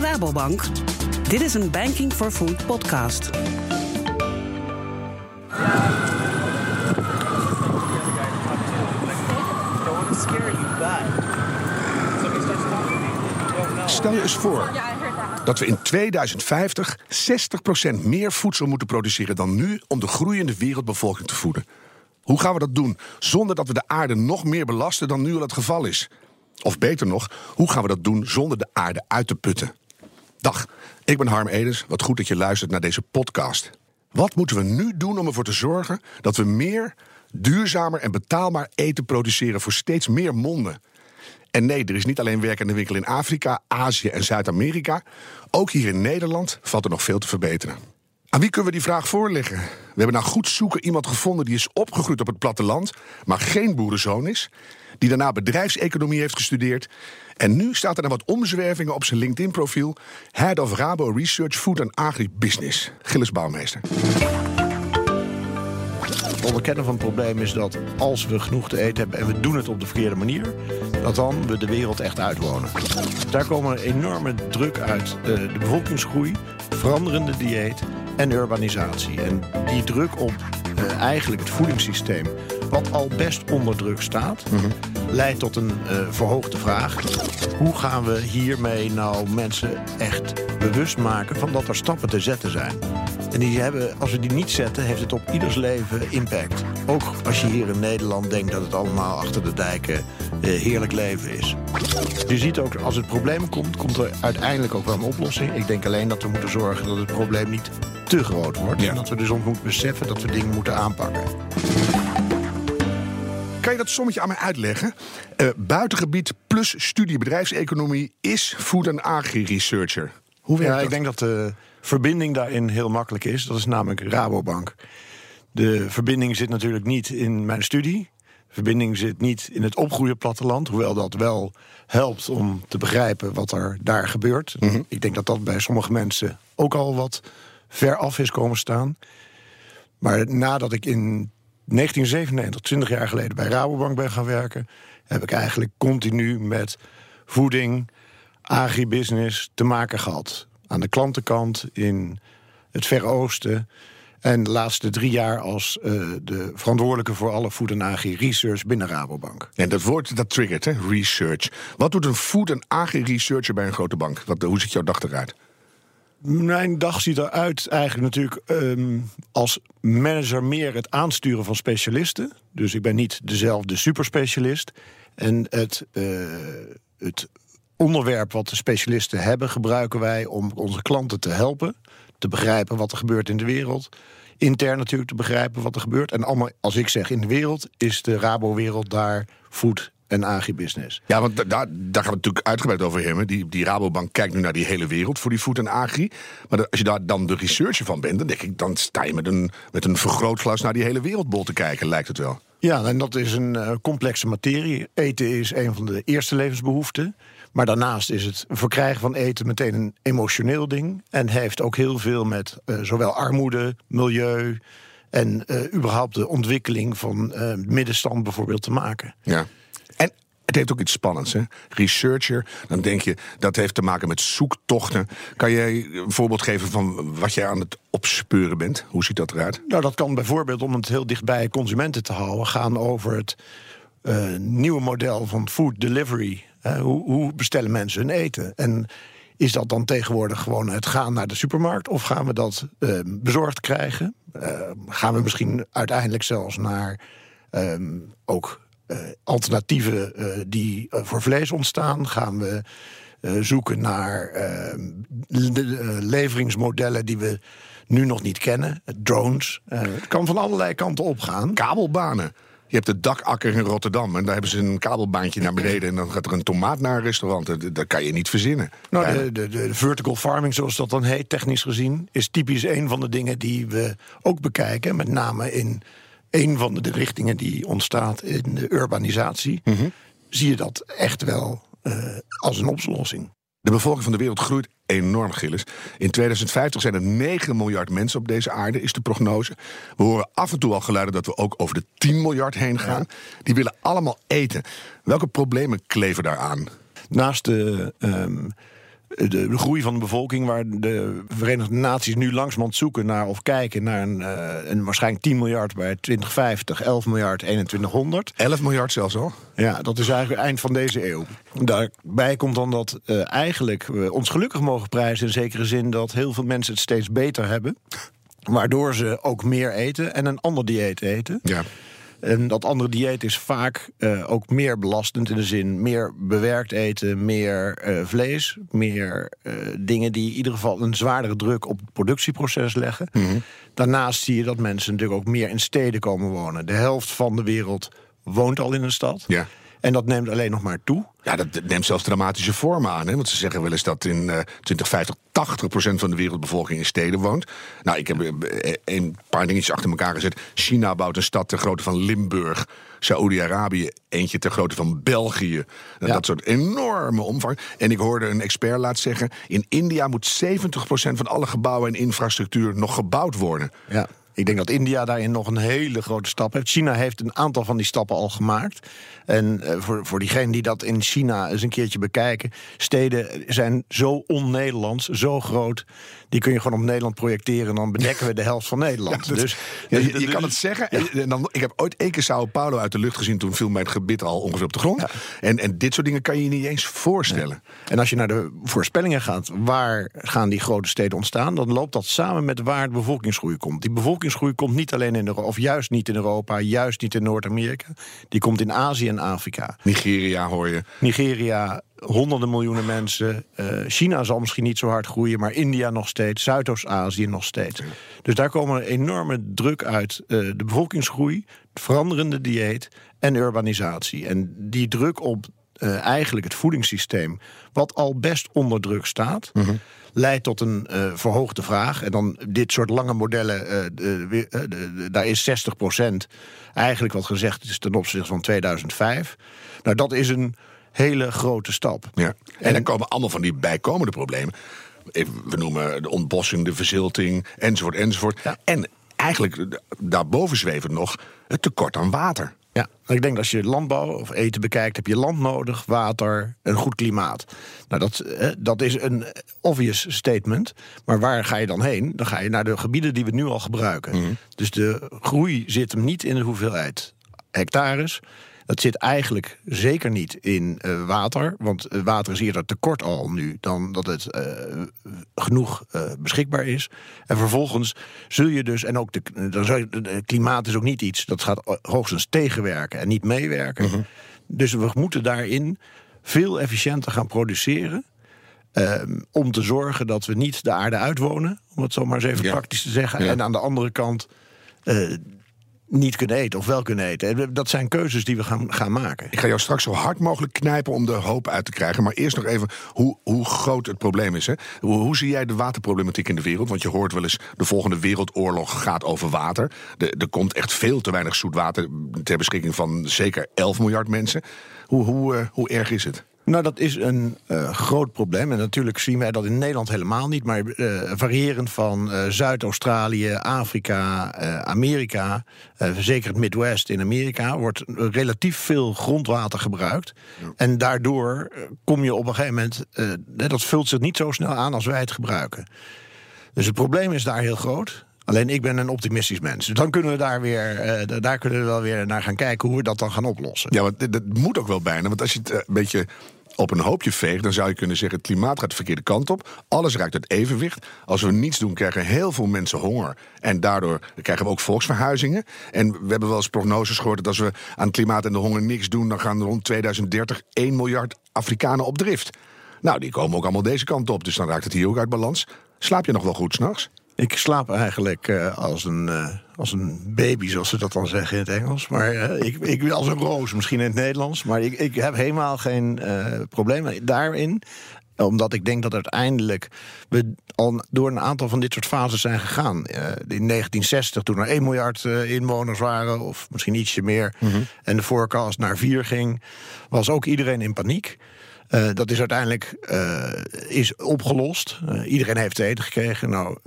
Rabobank. Dit is een Banking for Food podcast. Stel je eens voor dat we in 2050 60% meer voedsel moeten produceren dan nu om de groeiende wereldbevolking te voeden. Hoe gaan we dat doen zonder dat we de aarde nog meer belasten dan nu al het geval is? Of beter nog, hoe gaan we dat doen zonder de aarde uit te putten? Dag, ik ben Harm Edens. Wat goed dat je luistert naar deze podcast. Wat moeten we nu doen om ervoor te zorgen dat we meer, duurzamer en betaalbaar eten produceren voor steeds meer monden? En nee, er is niet alleen werk aan de winkel in Afrika, Azië en Zuid-Amerika. Ook hier in Nederland valt er nog veel te verbeteren. Aan wie kunnen we die vraag voorleggen? We hebben na goed zoeken iemand gevonden die is opgegroeid op het platteland, maar geen boerenzoon is. Die daarna bedrijfseconomie heeft gestudeerd. En nu staat er dan wat omzwervingen op zijn LinkedIn-profiel. Head of Rabo Research Food and Agribusiness. Gilles Bouwmeester. Het onderkennen van het probleem is dat als we genoeg te eten hebben en we doen het op de verkeerde manier, dat dan we de wereld echt uitwonen. Daar komen enorme druk uit eh, de bevolkingsgroei, veranderende dieet en urbanisatie. En die druk op uh, eigenlijk het voedingssysteem, wat al best onder druk staat, leidt tot een uh, verhoogde vraag. Hoe gaan we hiermee nou mensen echt bewust maken van dat er stappen te zetten zijn? En die hebben, als we die niet zetten, heeft het op ieders leven impact. Ook als je hier in Nederland denkt dat het allemaal achter de dijken uh, heerlijk leven is. Je ziet ook, als het probleem komt, komt er uiteindelijk ook wel een oplossing. Ik denk alleen dat we moeten zorgen dat het probleem niet te groot wordt. Ja. En dat we dus ook moeten beseffen dat we dingen moeten aanpakken. Kan je dat sommetje aan mij uitleggen? Eh, buitengebied plus studie bedrijfseconomie is food en agri-researcher. Hoe werkt Ja, dat? ik denk dat de verbinding daarin heel makkelijk is. Dat is namelijk Rabobank. De verbinding zit natuurlijk niet in mijn studie. De verbinding zit niet in het opgroeien platteland. Hoewel dat wel helpt om te begrijpen wat er daar gebeurt. Ik denk dat dat bij sommige mensen ook al wat ver af is komen staan. Maar nadat ik in 1997, 20 jaar geleden, bij Rabobank ben gaan werken, heb ik eigenlijk continu met voeding, agribusiness te maken gehad. Aan de klantenkant in het Verre Oosten. En de laatste drie jaar als eh, de verantwoordelijke voor alle food en agri-research binnen Rabobank. En dat woord dat triggert, hè? research. Wat doet een food en agri-researcher bij een grote bank? Wat, hoe ziet jouw dag eruit? Mijn dag ziet eruit eigenlijk natuurlijk ehm, als manager meer het aansturen van specialisten. Dus ik ben niet dezelfde superspecialist. En het, eh, het onderwerp wat de specialisten hebben, gebruiken wij om onze klanten te helpen. Te begrijpen wat er gebeurt in de wereld. Intern natuurlijk te begrijpen wat er gebeurt. En allemaal, als ik zeg in de wereld, is de Rabo-wereld daar food en agribusiness. Ja, want da- daar, daar gaan we het natuurlijk uitgebreid over hebben. Die, die Rabobank kijkt nu naar die hele wereld voor die food en agri. Maar als je daar dan de researcher van bent, dan denk ik, dan sta je met een, met een vergrootglas naar die hele wereldbol te kijken, lijkt het wel. Ja, en dat is een eh, complexe materie. Eten is een van de eerste levensbehoeften. Maar daarnaast is het verkrijgen van eten meteen een emotioneel ding. En heeft ook heel veel met eh, zowel armoede, milieu. en eh, überhaupt de ontwikkeling van middenstand bijvoorbeeld te maken. Ja. Het heeft ook iets spannends, hè? Researcher, dan denk je dat heeft te maken met zoektochten. Kan jij een voorbeeld geven van wat jij aan het opspeuren bent? Hoe ziet dat eruit? Nou, dat kan bijvoorbeeld, om het heel dicht bij consumenten te houden, gaan over het eh, nieuwe model van food delivery. Hoe, hoe bestellen mensen hun eten? En is dat dan tegenwoordig gewoon het gaan naar de supermarkt? Of gaan we dat eh, bezorgd krijgen? Eh, gaan we misschien uiteindelijk zelfs naar ehm, ook alternatieven eh, die eh, voor vlees ontstaan? Gaan we eh, zoeken naar de, de, eh, leveringsmodellen die we nu nog niet kennen? Drones. Eh, het kan van allerlei kanten opgaan. Kabelbanen. Je hebt de dakakker in Rotterdam en daar hebben ze een kabelbaantje naar beneden... en dan gaat er een tomaat naar een restaurant. Dat, kan je niet verzinnen. Nou, de, de, de vertical farming, zoals dat dan heet, technisch gezien, is typisch een van de dingen die we ook bekijken. Met name in een van de richtingen die ontstaat in de urbanisatie. Zie je dat echt wel eh, als een oplossing. De bevolking van de wereld groeit enorm, Gilles. In 2050 zijn er 9 miljard mensen op deze aarde, is de prognose. We horen af en toe al geluiden dat we ook over de 10 miljard heen gaan. Die willen allemaal eten. Welke problemen kleven daaraan? Naast de ehm, de, de groei van de bevolking, waar de Verenigde Naties nu langzamerhand zoeken naar of kijken naar een, uh, een waarschijnlijk 10 miljard bij 2050, 11 miljard 2100. 11 miljard zelfs al? Ja, dat is eigenlijk het eind van deze eeuw. Daarbij komt dan dat uh, eigenlijk we ons gelukkig mogen prijzen in zekere zin dat heel veel mensen het steeds beter hebben. Waardoor ze ook meer eten en een ander dieet eten. Ja. En dat andere dieet is vaak uh, ook meer belastend in de zin meer bewerkt eten, meer uh, vlees, meer uh, dingen die in ieder geval een zwaardere druk op het productieproces leggen. Mm -hmm. Daarnaast zie je dat mensen natuurlijk ook meer in steden komen wonen. De helft van de wereld woont al in een stad. Ja. En dat neemt alleen nog maar toe. Ja, dat neemt zelfs dramatische vormen aan. Hè? Want ze zeggen wel eens dat in uh, 2050 80% van de wereldbevolking in steden woont. Nou, ik heb een paar dingetjes achter elkaar gezet. China bouwt een stad ter grootte van Limburg. Saoedi-Arabië eentje ter grootte van België. Ja. Dat soort enorme omvang. En ik hoorde een expert laat zeggen... in India moet 70% van alle gebouwen en infrastructuur nog gebouwd worden. Ja. Ik denk dat India daarin nog een hele grote stap heeft. China heeft een aantal van die stappen al gemaakt. En uh, voor, voor diegenen die dat in China eens een keertje bekijken... steden zijn zo on-Nederlands, zo groot... die kun je gewoon op Nederland projecteren... en dan bedekken we de helft van Nederland. Ja, dus, ja, je, je kan het zeggen. En dan, ik heb ooit één keer Sao Paulo uit de lucht gezien... toen viel mijn gebit al ongeveer op de grond. En, en dit soort dingen kan je je niet eens voorstellen. En als je naar de voorspellingen gaat... waar gaan die grote steden ontstaan... dan loopt dat samen met waar de bevolkingsgroei komt. Die bevolkingsgroei komt niet alleen in Europa... of juist niet in Europa, juist niet in Noord-Amerika. Die komt in Azië en Afrika. Nigeria hoor je. Nigeria, honderden miljoenen mensen. Uh, China zal misschien niet zo hard groeien, maar India nog steeds. Zuidoost-Azië nog steeds. Dus daar komen enorme druk uit. Uh, de bevolkingsgroei, het veranderende dieet en urbanisatie. En die druk op uh, eigenlijk het voedingssysteem, wat al best onder druk staat, Mhm. leidt tot een uh, verhoogde vraag. En dan dit soort lange modellen, uh, de, de, de, daar is 60% eigenlijk wat gezegd is ten opzichte van 2005. Nou, dat is een hele grote stap. Ja. En, en dan komen allemaal van die bijkomende problemen. We noemen de ontbossing, de verzilting, enzovoort, enzovoort. Ja. En eigenlijk daarboven zweven nog het tekort aan water. Ja, ik denk dat als je landbouw of eten bekijkt, heb je land nodig, water, een goed klimaat. Nou, dat, dat is een obvious statement. Maar waar ga je dan heen? Dan ga je naar de gebieden die we nu al gebruiken. Mm -hmm. Dus de groei zit hem niet in de hoeveelheid hectares. Dat zit eigenlijk zeker niet in uh, water. Want uh, water is eerder tekort al nu dan dat het uh, genoeg beschikbaar is. En vervolgens zul je dus, en ook de, dan zou je, de klimaat is ook niet iets dat gaat hoogstens tegenwerken en niet meewerken. Mm -hmm. Dus we moeten daarin veel efficiënter gaan produceren. Um, om te zorgen dat we niet de aarde uitwonen, om het zo maar eens even ja. praktisch te zeggen. Ja. En aan de andere kant niet kunnen eten of wel kunnen eten. Dat zijn keuzes die we gaan, gaan maken. Ik ga jou straks zo hard mogelijk knijpen om de hoop uit te krijgen. Maar eerst nog even hoe, hoe groot het probleem is. Hè? Hoe, hoe, zie jij de waterproblematiek in de wereld? Want je hoort wel eens, de volgende wereldoorlog gaat over water. Er komt echt veel te weinig zoet water ter beschikking van zeker 11 miljard mensen. Hoe, hoe, uh, hoe erg is het? Nou, dat is een uh, groot probleem. En natuurlijk zien wij dat in Nederland helemaal niet. Maar uh, variërend van uh, Zuid-Australië, Afrika, Amerika... zeker het Midwest in Amerika... wordt relatief veel grondwater gebruikt. Ja. En daardoor kom je op een gegeven moment... dat vult zich niet zo snel aan als wij het gebruiken. Dus het probleem is daar heel groot. Alleen ik ben een optimistisch mens. Dus dan kunnen we daar weer, uh, daar kunnen we wel weer naar gaan kijken hoe we dat dan gaan oplossen. Ja, want dat moet ook wel bijna. Want als je het een beetje op een hoopje veegt, dan zou je kunnen zeggen: het klimaat gaat de verkeerde kant op. Alles raakt uit evenwicht. Als we niets doen, krijgen heel veel mensen honger. En daardoor krijgen we ook volksverhuizingen. En we hebben wel eens prognoses gehoord dat als we aan klimaat en de honger niks doen, dan gaan rond 2030 1 miljard Afrikanen op drift. Nou, die komen ook allemaal deze kant op. Dus dan raakt het hier ook uit balans. Slaap je nog wel goed s'nachts? Ik slaap eigenlijk uh, als, een, uh, als een baby, zoals ze dat dan zeggen in het Engels. Maar uh, ik, ik als een roos, misschien in het Nederlands. Maar ik, ik heb helemaal geen problemen daarin omdat ik denk dat uiteindelijk we al door een aantal van dit soort fases zijn gegaan. In 1960, toen er 1 miljard inwoners waren, of misschien ietsje meer, Mhm. mm -hmm. en de forecast naar 4 ging, was ook iedereen in paniek. Uh, dat is uiteindelijk uh, is opgelost. Uh, iedereen heeft te eten gekregen. Nou,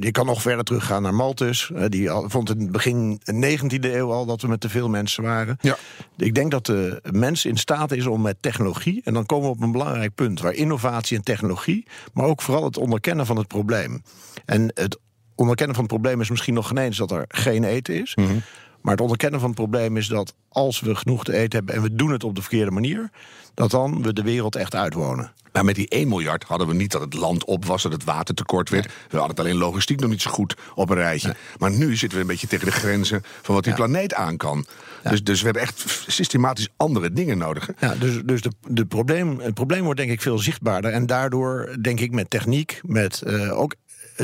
je kan nog verder teruggaan naar Malthus. die al, vond in het begin 19e eeuw al dat we met te veel mensen waren. Ja. Ik denk dat de mens in staat is om met technologie... en dan komen we op een belangrijk punt... waar innovatie en technologie... maar ook vooral het onderkennen van het probleem. En het onderkennen van het probleem is misschien nog geen eens... dat er geen eten is... Mm maar het onderkennen van het probleem is dat als we genoeg te eten hebben en we doen het op de verkeerde manier, dat dan we de wereld echt uitwonen. Maar met die 1 miljard hadden we niet dat het land op was, dat het water tekort werd. We hadden het alleen logistiek nog niet zo goed op een rijtje. Maar nu zitten we een beetje tegen de grenzen van wat die planeet aan kan. Dus, dus we hebben echt systematisch andere dingen nodig. Ja, dus dus de, de probleem, het probleem wordt denk ik veel zichtbaarder. En daardoor denk ik met techniek, met uh, ook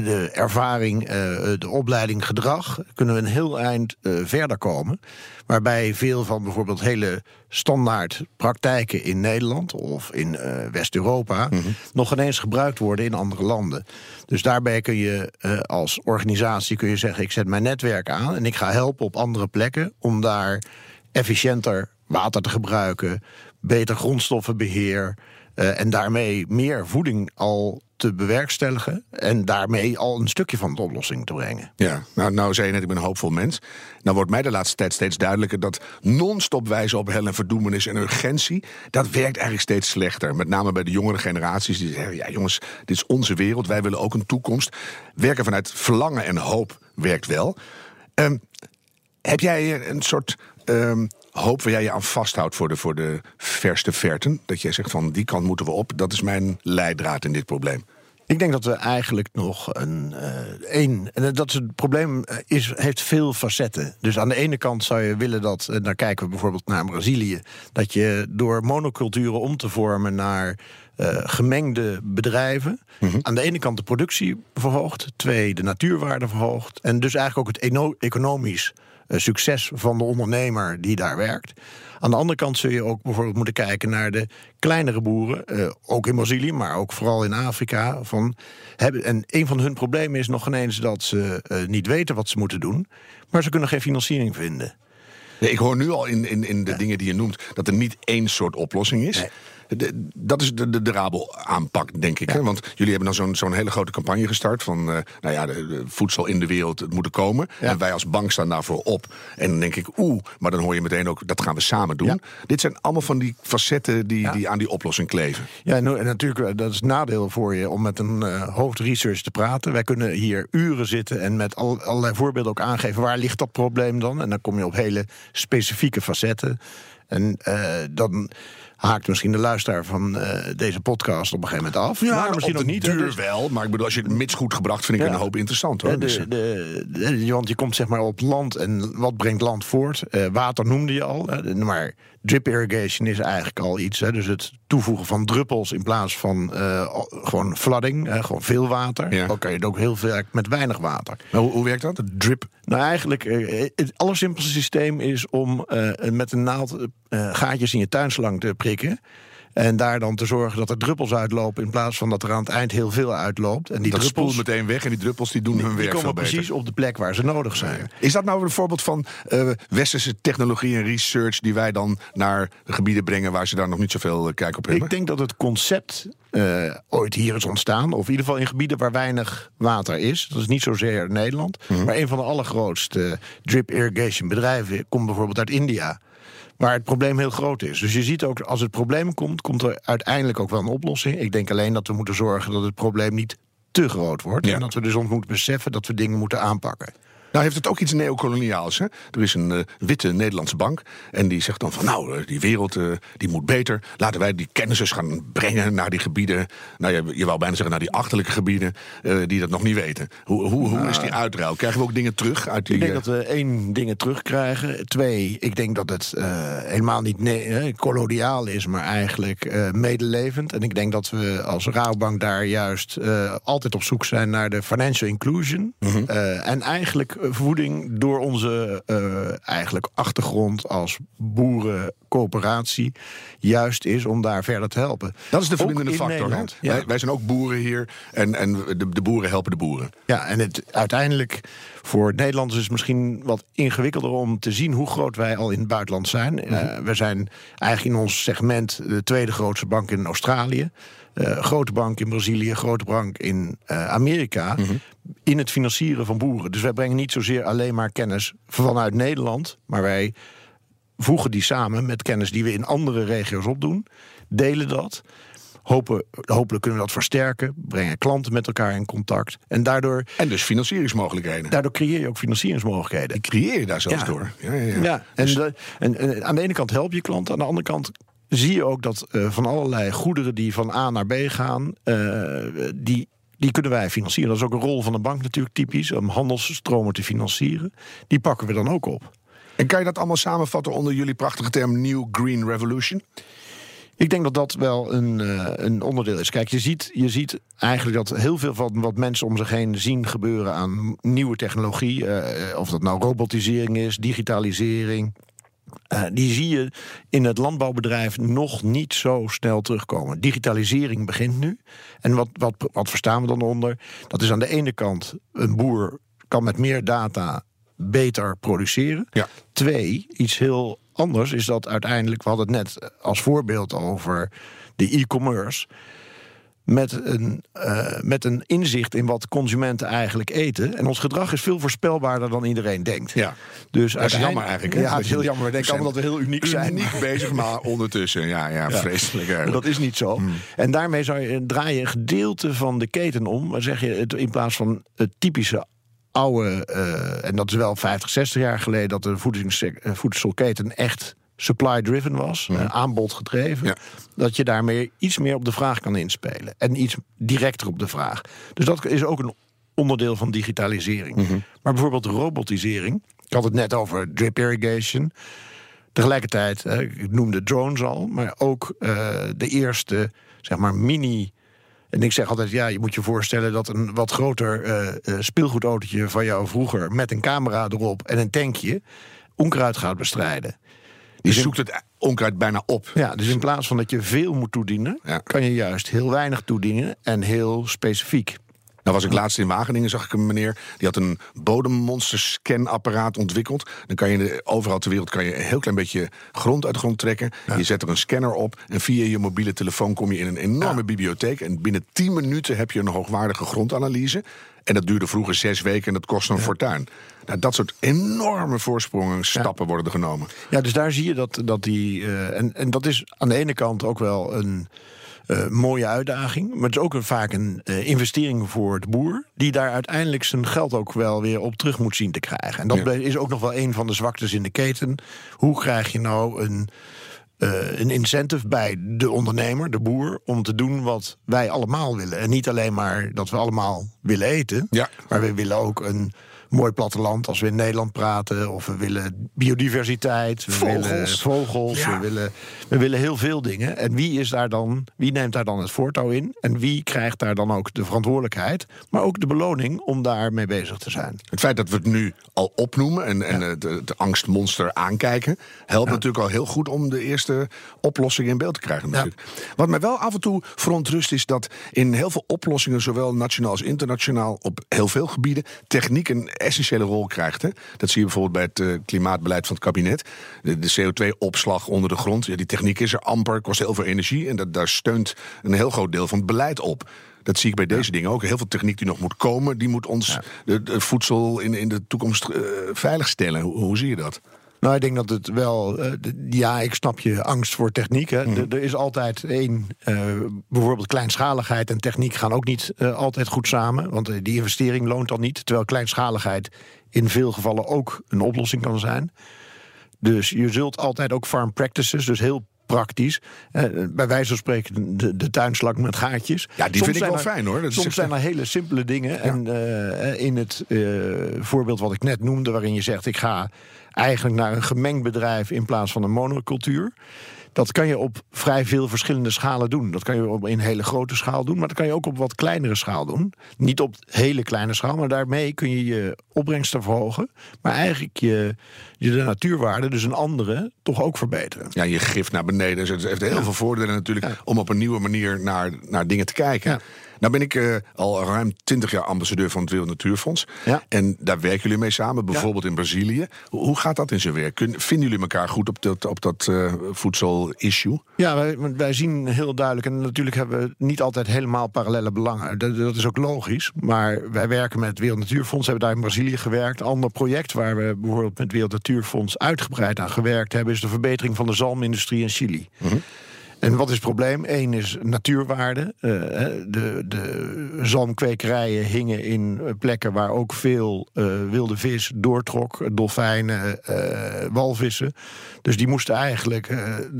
de ervaring, eh, de opleiding gedrag, kunnen we een heel eind eh, verder komen. Waarbij veel van bijvoorbeeld hele standaard praktijken in Nederland of in eh, West-Europa mhm. nog ineens gebruikt worden in andere landen. Dus daarbij kun je als organisatie kun je zeggen: ik zet mijn netwerk aan en ik ga helpen op andere plekken om daar efficiënter water te gebruiken, beter grondstoffenbeheer. En daarmee meer voeding al te bewerkstelligen en daarmee al een stukje van de oplossing te brengen. Ja, nou, nou zei je net, ik ben een hoopvol mens. Nou wordt mij de laatste tijd steeds duidelijker dat non-stop wijzen op hel en verdoemenis en urgentie, dat werkt eigenlijk steeds slechter. Met name bij de jongere generaties die zeggen, ja jongens, dit is onze wereld, wij willen ook een toekomst. Werken vanuit verlangen en hoop werkt wel. Um, heb jij een soort um, hoop waar jij je aan vasthoudt voor de, voor de verste verten? Dat jij zegt van die kant moeten we op. Dat is mijn leidraad in dit probleem. Ik denk dat we eigenlijk nog een één. En dat het probleem eh, is, heeft veel facetten. Dus aan de ene kant zou je willen dat. En dan kijken we bijvoorbeeld naar Brazilië. Dat je door monoculturen om te vormen naar uh, gemengde bedrijven. Mhm. Aan de ene kant de productie verhoogt. Twee, de natuurwaarde verhoogt. En dus eigenlijk ook het economisch succes van de ondernemer die daar werkt. Aan de andere kant zul je ook bijvoorbeeld moeten kijken naar de kleinere boeren, uh, ook in Brazilië, maar ook vooral in Afrika. Van, hebben, en een van hun problemen is nog ineens dat ze uh, niet weten wat ze moeten doen, maar ze kunnen geen financiering vinden. Nee, ik hoor nu al in, in, in de ja. dingen die je noemt dat er niet één soort oplossing is. Nee dat is de, de, de Rabel aanpak, denk ik. Hè? Want jullie hebben dan zo'n zo'n hele grote campagne gestart van uh, nou ja, de, de, voedsel in de wereld het moet komen. En wij als bank staan daarvoor op. En dan denk ik, oeh, maar dan hoor je meteen ook, dat gaan we samen doen. Dit zijn allemaal van die facetten die, die aan die oplossing kleven. Ja, en, en natuurlijk, eh, dat is nadeel voor je om met een uh, hoofdresearch te praten. Wij kunnen hier uren zitten en met al, allerlei voorbeelden ook aangeven waar ligt dat probleem dan. En dan kom je op hele specifieke facetten. En uh, dan haakt misschien de luisteraar van uh, deze podcast op een gegeven moment af. Ja, maar misschien ook niet. duur dus... wel, maar ik bedoel, als je het mits goed gebracht, vind ik ja. een hoop interessant hoor. De, dus, de, de, want je komt zeg maar op land en wat brengt land voort? Uh, water noemde je al, maar drip irrigation is eigenlijk al iets. Hè, dus het toevoegen van druppels in plaats van uh, gewoon flooding, uh, gewoon veel water. Ja. Dan kan je het ook heel veel met weinig water. Maar hoe, hoe werkt dat? drip? Nou, eigenlijk, uh, het allersimpelste systeem is om met een naald gaatjes in je tuinslang te prikken. En daar dan te zorgen dat er druppels uitlopen... in plaats van dat er aan het eind heel veel uitloopt. En die dat druppels spoelt meteen weg en die druppels die doen hun werk Die komen precies op de plek waar ze nodig zijn. Is dat nou een voorbeeld van uh, westerse technologie en research... die wij dan naar gebieden brengen waar ze daar nog niet zoveel uh, kijk op hebben? Ik denk dat het concept uh, ooit hier is ontstaan. Of in ieder geval in gebieden waar weinig water is. Dat is niet zozeer Nederland. Mm -hmm. Maar een van de allergrootste drip irrigation bedrijven... komt bijvoorbeeld uit India waar het probleem heel groot is. Dus je ziet ook, als het probleem komt, komt er uiteindelijk ook wel een oplossing. Ik denk alleen dat we moeten zorgen dat het probleem niet te groot wordt. Ja. En dat we dus ons moeten beseffen dat we dingen moeten aanpakken. Nou heeft het ook iets neocoloniaals. Hè? Er is een uh, witte Nederlandse bank. En die zegt dan van nou, uh, die wereld uh, die moet beter. Laten wij die kennis eens gaan brengen naar die gebieden. Nou, je, je wou bijna zeggen naar die achterlijke gebieden die dat nog niet weten. Hoe, hoe, hoe is die uitruil? Krijgen we ook dingen terug uit die... Ik denk dat we één, dingen terugkrijgen. Twee, ik denk dat het helemaal niet koloniaal is, maar eigenlijk medelevend. En ik denk dat we als Rabobank daar juist altijd op zoek zijn naar de financial inclusion. -hmm. en eigenlijk voeding door onze uh, eigenlijk achtergrond als boerencoöperatie juist is om daar verder te helpen. Dat is de verbindende factor. Ja. Wij, wij, zijn ook boeren hier en, en de, de, boeren helpen de boeren. Ja, en het, uiteindelijk voor Nederlanders is het misschien wat ingewikkelder om te zien hoe groot wij al in het buitenland zijn. Mm we zijn eigenlijk in ons segment de tweede grootste bank in Australië. Uh, grote bank in Brazilië, grote bank in uh, Amerika. Mhm. In het financieren van boeren. Dus wij brengen niet zozeer alleen maar kennis vanuit Nederland. Maar wij voegen die samen met kennis die we in andere regio's opdoen. Delen dat. Hopen, hopelijk kunnen we dat versterken. Brengen klanten met elkaar in contact. En daardoor. En dus financieringsmogelijkheden. Daardoor creëer je ook financieringsmogelijkheden. Die creëer je daar zelfs door. Ja, ja, ja. ja en, dus- en, en, aan de ene kant help je klanten, aan de andere kant zie je ook dat uh, van allerlei goederen die van A naar B gaan, uh, die, die kunnen wij financieren. Dat is ook een rol van de bank natuurlijk typisch, om handelsstromen te financieren. Die pakken we dan ook op. En kan je dat allemaal samenvatten onder jullie prachtige term New Green Revolution? Ik denk dat dat wel een, uh, een onderdeel is. Kijk, je ziet, je ziet eigenlijk dat heel veel van wat mensen om zich heen zien gebeuren aan nieuwe technologie. Uh, of dat nou robotisering is, digitalisering. Uh, die zie je in het landbouwbedrijf nog niet zo snel terugkomen. Digitalisering begint nu. En wat, wat, wat verstaan we dan onder? Dat is aan de ene kant een boer kan met meer data beter produceren. Ja. Twee, iets heel anders is dat uiteindelijk, we hadden het net als voorbeeld over de e-commerce. Met een, uh, met een inzicht in wat consumenten eigenlijk eten. En ons gedrag is veel voorspelbaarder dan iedereen denkt. Ja. Dus dat is jammer eigenlijk. Hè? Ja, het is heel jammer. We denken allemaal dat we heel uniek zijn. Uniek bezig, maar ondertussen, ja, ja, ja. vreselijk. Eigenlijk. Dat is niet zo. Hmm. En daarmee zou je, draai je een gedeelte van de keten om. Maar zeg je het in plaats van het typische oude, uh, en dat is wel 50, 60 jaar geleden, dat de voedselketen echt supply-driven was, mm. aanbod gedreven, ja. dat je daarmee iets meer op de vraag kan inspelen en iets directer op de vraag. Dus dat is ook een onderdeel van digitalisering. Mhm. Maar bijvoorbeeld robotisering, ik had het net over drip irrigation. Tegelijkertijd, ik noemde drones al, maar ook uh, de eerste, zeg maar, mini en ik zeg altijd, ja, je moet je voorstellen dat een wat groter speelgoedautootje van jou vroeger met een camera erop en een tankje onkruid gaat bestrijden. Je zoekt het onkruid bijna op. Ja, dus in plaats van dat je veel moet toedienen, kan je juist heel weinig toedienen en heel specifiek. Nou was ik laatst in Wageningen, zag ik een meneer... die had een bodemmonster-scanapparaat ontwikkeld. Dan kan je overal ter wereld kan je een heel klein beetje grond uit de grond trekken. Je zet er een scanner op en via je mobiele telefoon kom je in een enorme bibliotheek. En binnen 10 minuten heb je een hoogwaardige grondanalyse. En dat duurde vroeger zes weken en dat kost een fortuin. Nou, dat soort enorme voorsprongen, stappen worden genomen. Ja, dus daar zie je dat, dat die. Uh, en, en dat is aan de ene kant ook wel een uh, mooie uitdaging. Maar het is ook een, vaak een uh, investering voor de boer. Die daar uiteindelijk zijn geld ook wel weer op terug moet zien te krijgen. En dat is ook nog wel een van de zwaktes in de keten. Hoe krijg je nou een. Uh, een incentive bij de ondernemer, de boer, om te doen wat wij allemaal willen. En niet alleen maar dat we allemaal willen eten, ja. maar we willen ook een mooi platteland als we in Nederland praten. Of we willen biodiversiteit. We vogels. willen vogels. We, willen, we willen heel veel dingen. En wie, is daar dan, wie neemt daar dan het voortouw in? En wie krijgt daar dan ook de verantwoordelijkheid? Maar ook de beloning om daarmee bezig te zijn. Het feit dat we het nu al opnoemen en, en het, het angstmonster aankijken... helpt natuurlijk al heel goed om de eerste oplossing in beeld te krijgen. Natuurlijk. Wat mij wel af en toe verontrust is dat in heel veel oplossingen... zowel nationaal als internationaal op heel veel gebieden... techniek een essentiële rol krijgt. Hè? Dat zie je bijvoorbeeld bij het uh, klimaatbeleid van het kabinet. De, de CO2-opslag onder de grond. Ja, die techniek is er amper, kost heel veel energie. En dat, daar steunt een heel groot deel van het beleid op. Dat zie ik bij deze dingen ook. Heel veel techniek die nog moet komen, die moet ons de, voedsel in, in de toekomst uh, veiligstellen. Hoe, hoe zie je dat? Nou, ik denk dat het wel. Uh, ja, ik snap je angst voor techniek. Hè. Mm. Er is altijd één. Uh, bijvoorbeeld kleinschaligheid en techniek gaan ook niet uh, altijd goed samen. Want die investering loont dan niet. Terwijl kleinschaligheid in veel gevallen ook een oplossing kan zijn. Dus je zult altijd ook farm practices, dus heel praktisch. bij wijze van spreken de, de tuinslang met gaatjes. Ja, die vind ik wel fijn hoor. Dat soms zijn er hele simpele dingen. Ja. En uh, in het uh, voorbeeld wat ik net noemde, waarin je zegt: ik ga eigenlijk naar een gemengd bedrijf in plaats van een monocultuur. Dat kan je op vrij veel verschillende schalen doen. Dat kan je op een hele grote schaal doen, maar dat kan je ook op wat kleinere schaal doen. Niet op hele kleine schaal, maar daarmee kun je je opbrengsten verhogen. Maar eigenlijk je, je de natuurwaarde, dus een andere, toch ook verbeteren. Ja, je gift naar beneden. Dus het heeft heel veel voordelen natuurlijk om op een nieuwe manier naar, naar dingen te kijken. Ja. Nou ben ik eh, al ruim 20 jaar ambassadeur van het Wereld Natuurfonds. Ja. En daar werken jullie mee samen, bijvoorbeeld in Brazilië. Hoe gaat dat in zijn werk? Kun- vinden jullie elkaar goed op dat, op dat eh, voedsel-issue? Ja, wij, wij zien heel duidelijk, en natuurlijk hebben we niet altijd helemaal parallele belangen. Dat, dat is ook logisch. Maar wij werken met het Wereld Natuurfonds, hebben daar in Brazilië gewerkt. Ander project waar we bijvoorbeeld met Wereld Natuurfonds uitgebreid aan gewerkt hebben, is de verbetering van de zalmindustrie in Chili. En wat is het probleem? Eén is natuurwaarde. Eh, de, de zalmkwekerijen hingen in plekken waar ook veel eh, wilde vis doortrok. Dolfijnen, eh, walvissen. Dus die moesten eigenlijk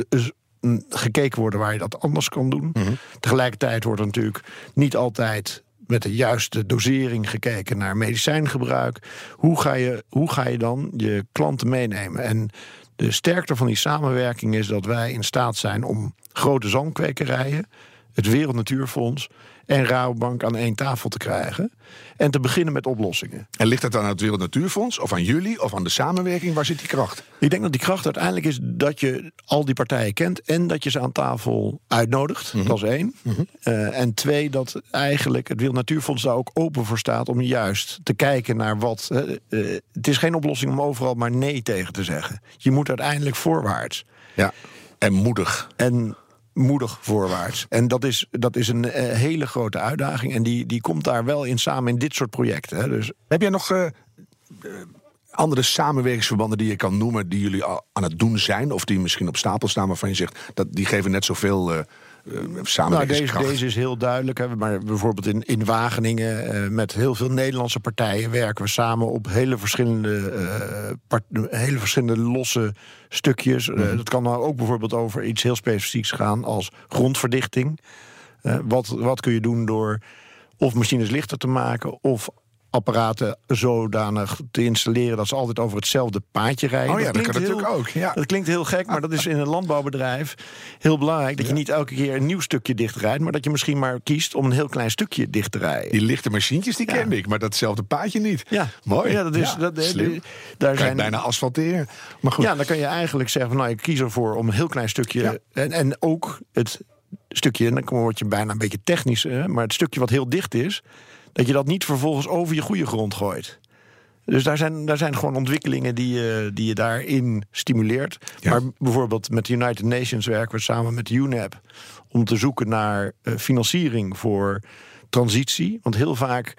dus, mm, gekeken worden waar je dat anders kan doen. Tegelijkertijd wordt er natuurlijk niet altijd met de juiste dosering gekeken naar medicijngebruik. Hoe ga je, hoe ga je dan je klanten meenemen? En de sterkte van die samenwerking is dat wij in staat zijn om grote zalmkwekerijen, het Wereld Natuurfonds en Rabobank aan één tafel te krijgen. En te beginnen met oplossingen. En ligt dat dan aan het Wereld Natuurfonds, of aan jullie, of aan de samenwerking? Waar zit die kracht? Ik denk dat die kracht uiteindelijk is dat je al die partijen kent en dat je ze aan tafel uitnodigt. Dat is één. Eh, en twee, dat eigenlijk het Wereld Natuurfonds daar ook open voor staat om juist te kijken naar wat. eh, eh, het is geen oplossing om overal maar nee tegen te zeggen. Je moet uiteindelijk voorwaarts. Ja. En moedig. En moedig voorwaarts. En dat is, dat is een eh, hele grote uitdaging. En die, die komt daar wel in samen in dit soort projecten. Hè. Dus Heb jij nog eh, eh, andere samenwerkingsverbanden die je kan noemen... die jullie aan het doen zijn, of die misschien op stapel staan... waarvan je zegt, dat, die geven net zoveel Nou, deze, deze is heel duidelijk. Hè. Maar bijvoorbeeld in, in Wageningen eh, met heel veel Nederlandse partijen werken we samen op hele verschillende, eh, part- hele verschillende losse stukjes. Eh, dat kan nou ook bijvoorbeeld over iets heel specifieks gaan als grondverdichting. Eh, wat, wat kun je doen door of machines lichter te maken of apparaten zodanig te installeren dat ze altijd over hetzelfde paadje rijden. Oh ja, dat klinkt kan natuurlijk ook, ja. Dat klinkt heel gek, maar dat is in een landbouwbedrijf heel belangrijk. Dat je niet elke keer een nieuw stukje dichtrijdt, maar dat je misschien maar kiest om een heel klein stukje dicht te rijden. Die lichte machientjes, die kende ik, maar datzelfde paadje niet. Ja, Mooi. Ja, dat is, dat, slim. die- daar Kan je zijn bijna asfalteren. Maar goed. Ja, dan kan je eigenlijk zeggen: van, nou, ik kies ervoor om een heel klein stukje. En, en ook het stukje, en dan word je bijna een beetje technisch, hè, maar het stukje wat heel dicht is, dat je dat niet vervolgens over je goede grond gooit. Dus daar zijn, daar zijn gewoon ontwikkelingen die je, die je daarin stimuleert. Ja. Maar bijvoorbeeld met de United Nations werken we samen met UNEP om te zoeken naar eh, financiering voor transitie. Want heel vaak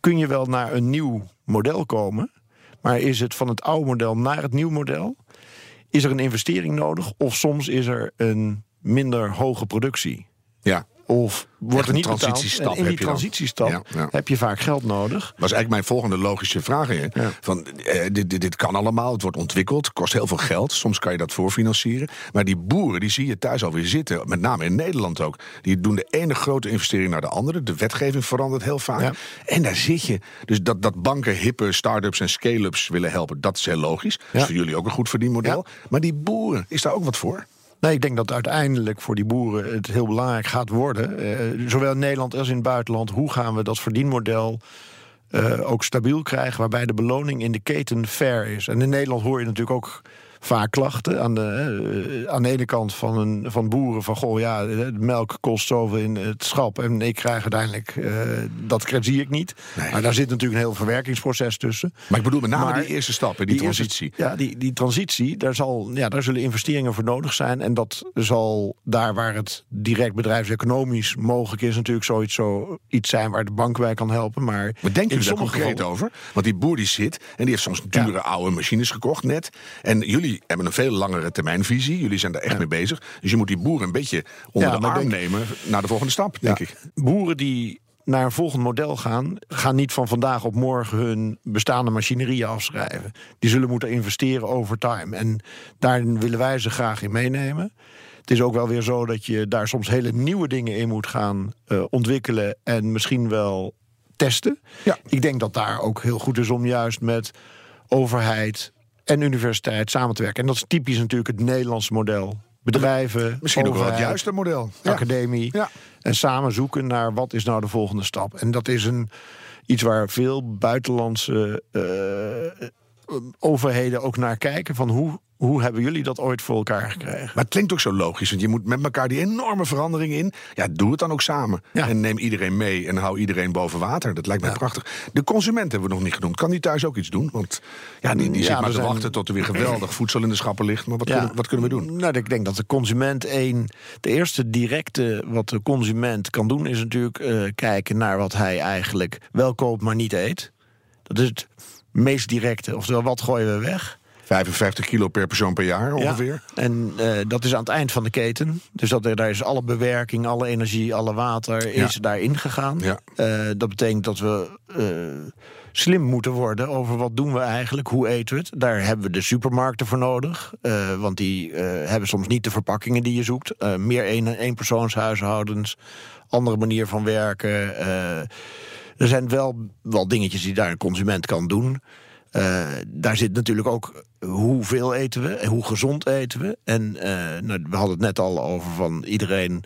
kun je wel naar een nieuw model komen, maar is het van het oude model naar het nieuwe model? Is er een investering nodig? Of soms is er een minder hoge productie? Ja. Of wordt er een betaald? transitiestap En in die heb je dan. transitiestap Ja, ja. heb je vaak geld nodig. was eigenlijk mijn volgende logische vraag. Hè? Ja. Van, eh, dit, dit, dit kan allemaal, het wordt ontwikkeld, kost heel veel geld. Soms kan je dat voorfinancieren. Maar die boeren, die zie je thuis alweer zitten. Met name in Nederland ook. Die doen de ene grote investering naar de andere. De wetgeving verandert heel vaak. En daar zit je. Dus dat, dat banken hippe start-ups en scale-ups willen helpen, dat is heel logisch. Dat is voor jullie ook een goed verdienmodel. Maar die boeren, is daar ook wat voor? Nee, ik denk dat uiteindelijk voor die boeren het heel belangrijk gaat worden. eh, zowel in Nederland als in het buitenland. Hoe gaan we dat verdienmodel eh, ook stabiel krijgen, waarbij de beloning in de keten fair is. En in Nederland hoor je natuurlijk ook vaak klachten aan de, eh, aan de ene kant van, een, van boeren van goh, ja, de melk kost zoveel in het schap en ik krijg uiteindelijk eh, dat zie ik niet. Nee. Maar daar zit natuurlijk een heel verwerkingsproces tussen. Maar ik bedoel met name Maar die eerste stap, hè, die, transitie. ja, die, die transitie, daar, zal, ja, daar zullen investeringen voor nodig zijn. En dat zal daar waar het direct bedrijfseconomisch mogelijk is, natuurlijk zoiets zo iets zijn waar de bank bij kan helpen. Maar Maar denken in jullie daar concreet over? Want die boer die zit en die heeft soms dure oude machines gekocht net. En jullie hebben een veel langere termijnvisie. Jullie zijn daar echt mee bezig. Dus je moet die boeren een beetje onder Ja, de arm denk- nemen naar de volgende stap, denk ik. Boeren die naar een volgend model gaan, gaan niet van vandaag op morgen hun bestaande machinerie afschrijven. Die zullen moeten investeren over time. En daar willen wij ze graag in meenemen. Het is ook wel weer zo dat je daar soms hele nieuwe dingen in moet gaan eh, ontwikkelen en misschien wel testen. Ja. Ik denk dat daar ook heel goed is om juist met overheid en universiteit samen te werken. En dat is typisch natuurlijk het Nederlandse model. bedrijven, Misschien ook wel het juiste model. Academie. Ja. En samen zoeken naar wat is nou de volgende stap. En dat is een, iets waar veel buitenlandse eh, overheden ook naar kijken. Van hoe, hoe hebben jullie dat ooit voor elkaar gekregen? Maar het klinkt ook zo logisch, want je moet met elkaar die enorme verandering in. Ja, doe het dan ook samen. Ja. En neem iedereen mee en hou iedereen boven water. Dat lijkt mij prachtig. De consument hebben we nog niet genoemd. Kan die thuis ook iets doen? Want ja, die, die Ja, zit maar te zijn- wachten tot er weer geweldig voedsel in de schappen ligt. Maar wat, kunnen, wat kunnen we doen? Nou, ik denk dat de consument één. De eerste directe wat de consument kan doen, is natuurlijk eh, kijken naar wat hij eigenlijk wel koopt, maar niet eet. Dat is het meest directe. Oftewel, wat gooien we weg? 55 kilo per persoon per jaar ongeveer. Ja. En eh, dat is aan het eind van de keten. Dus dat, er- daar is alle bewerking, alle energie, alle water Ja. is daarin gegaan. Ja. Eh, dat betekent dat we eh, slim moeten worden over wat doen we eigenlijk, hoe eten we het. Daar hebben we de supermarkten voor nodig. want die hebben soms niet de verpakkingen die je zoekt. Meer één, eenpersoonshuishoudens, andere manier van werken. Er zijn wel, wel dingetjes die daar een consument kan doen. Eh, daar zit natuurlijk ook hoeveel eten we en hoe gezond eten we. En eh, nou, we hadden het net al over van iedereen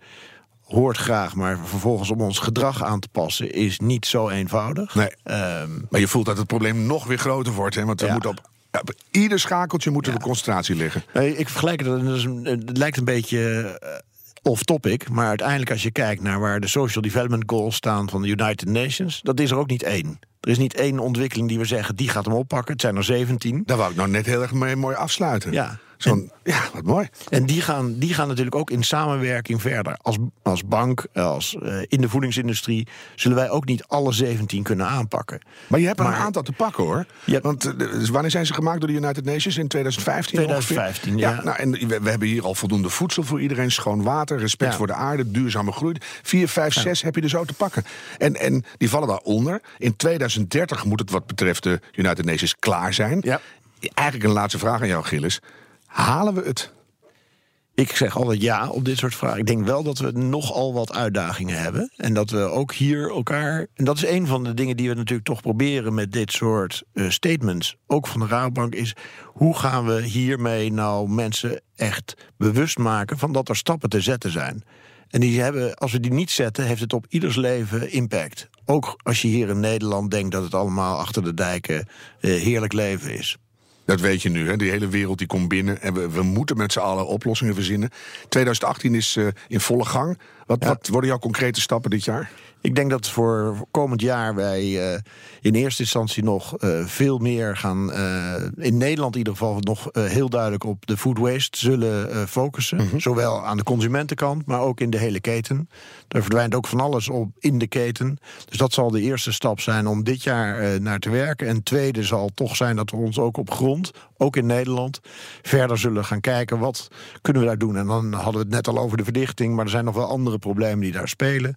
hoort graag, maar vervolgens om ons gedrag aan te passen is niet zo eenvoudig. Nee. Ehm, Maar je voelt dat het probleem nog weer groter wordt. Hè? Want we Ja. moeten op, ieder schakeltje moeten de concentratie liggen. Nee, ik vergelijk het, het lijkt een beetje eh, off-topic, maar uiteindelijk als je kijkt naar waar de Social Development Goals staan van de United Nations, dat is er ook niet één. Er is niet één ontwikkeling die we zeggen, die gaat hem oppakken. Het zijn er 17. Daar wou ik nou net heel erg mee mooi afsluiten. Ja. Zo'n, ja, wat mooi. En die gaan, die gaan natuurlijk ook in samenwerking verder. Als, als bank, als, eh, in de voedingsindustrie, zullen wij ook niet alle 17 kunnen aanpakken. Maar je hebt er een Maar- aantal te pakken hoor. Ja. Want eh, dus wanneer zijn ze gemaakt door de United Nations? In 2015? 2015, ongeveer? ja. nou, en we, we hebben hier al voldoende voedsel voor iedereen. Schoon water, respect Ja. voor de aarde, duurzame groei. 4, 5, 6 heb je er zo te pakken. En, en die vallen daaronder. In 2030 moet het wat betreft de United Nations klaar zijn. Ja. Eigenlijk een laatste vraag aan jou, Gilles. Halen we het? Ik zeg altijd ja op dit soort vragen. Ik denk wel dat we nogal wat uitdagingen hebben. En dat we ook hier elkaar. En dat is een van de dingen die we natuurlijk toch proberen met dit soort eh, statements. Ook van de Raadbank. Is hoe gaan we hiermee nou mensen echt bewust maken van dat er stappen te zetten zijn. En die hebben, als we die niet zetten, heeft het op ieders leven impact. Ook als je hier in Nederland denkt dat het allemaal achter de dijken eh, heerlijk leven is. Dat weet je nu, hè? die hele wereld die komt binnen. En we, we moeten met z'n allen oplossingen verzinnen. 2018 is eh, in volle gang. Wat, Ja. wat worden jouw concrete stappen dit jaar? Ik denk dat voor komend jaar wij eh, in eerste instantie nog eh, veel meer gaan, eh, in Nederland in ieder geval nog heel duidelijk op de food waste zullen focussen. Zowel aan de consumentenkant, maar ook in de hele keten. Daar verdwijnt ook van alles op in de keten. Dus dat zal de eerste stap zijn om dit jaar naar te werken. En tweede zal toch zijn dat we ons ook op grond, ook in Nederland, verder zullen gaan kijken wat kunnen we daar doen. En dan hadden we het net al over de verdichting, maar er zijn nog wel andere problemen die daar spelen.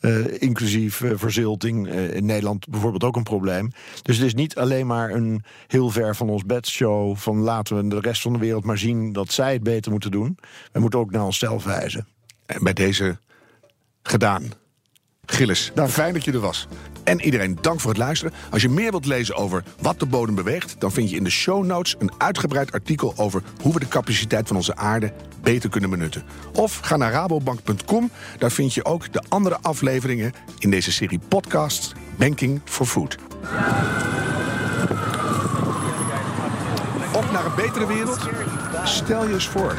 Eh, inclusief eh, verzilting. Eh, in Nederland bijvoorbeeld ook een probleem. Dus het is niet alleen maar een heel ver van ons bed show. van laten we de rest van de wereld maar zien dat zij het beter moeten doen. We moeten ook naar onszelf wijzen. En bij deze gedaan. Gilles, Dank. fijn dat je er was. En iedereen, dank voor het luisteren. Als je meer wilt lezen over wat de bodem beweegt... dan vind je in de show notes een uitgebreid artikel... over hoe we de capaciteit van onze aarde beter kunnen benutten. Of ga naar rabobank.com. Daar vind je ook de andere afleveringen... in deze serie podcasts Banking for Food. Op naar een betere wereld? Stel je eens voor.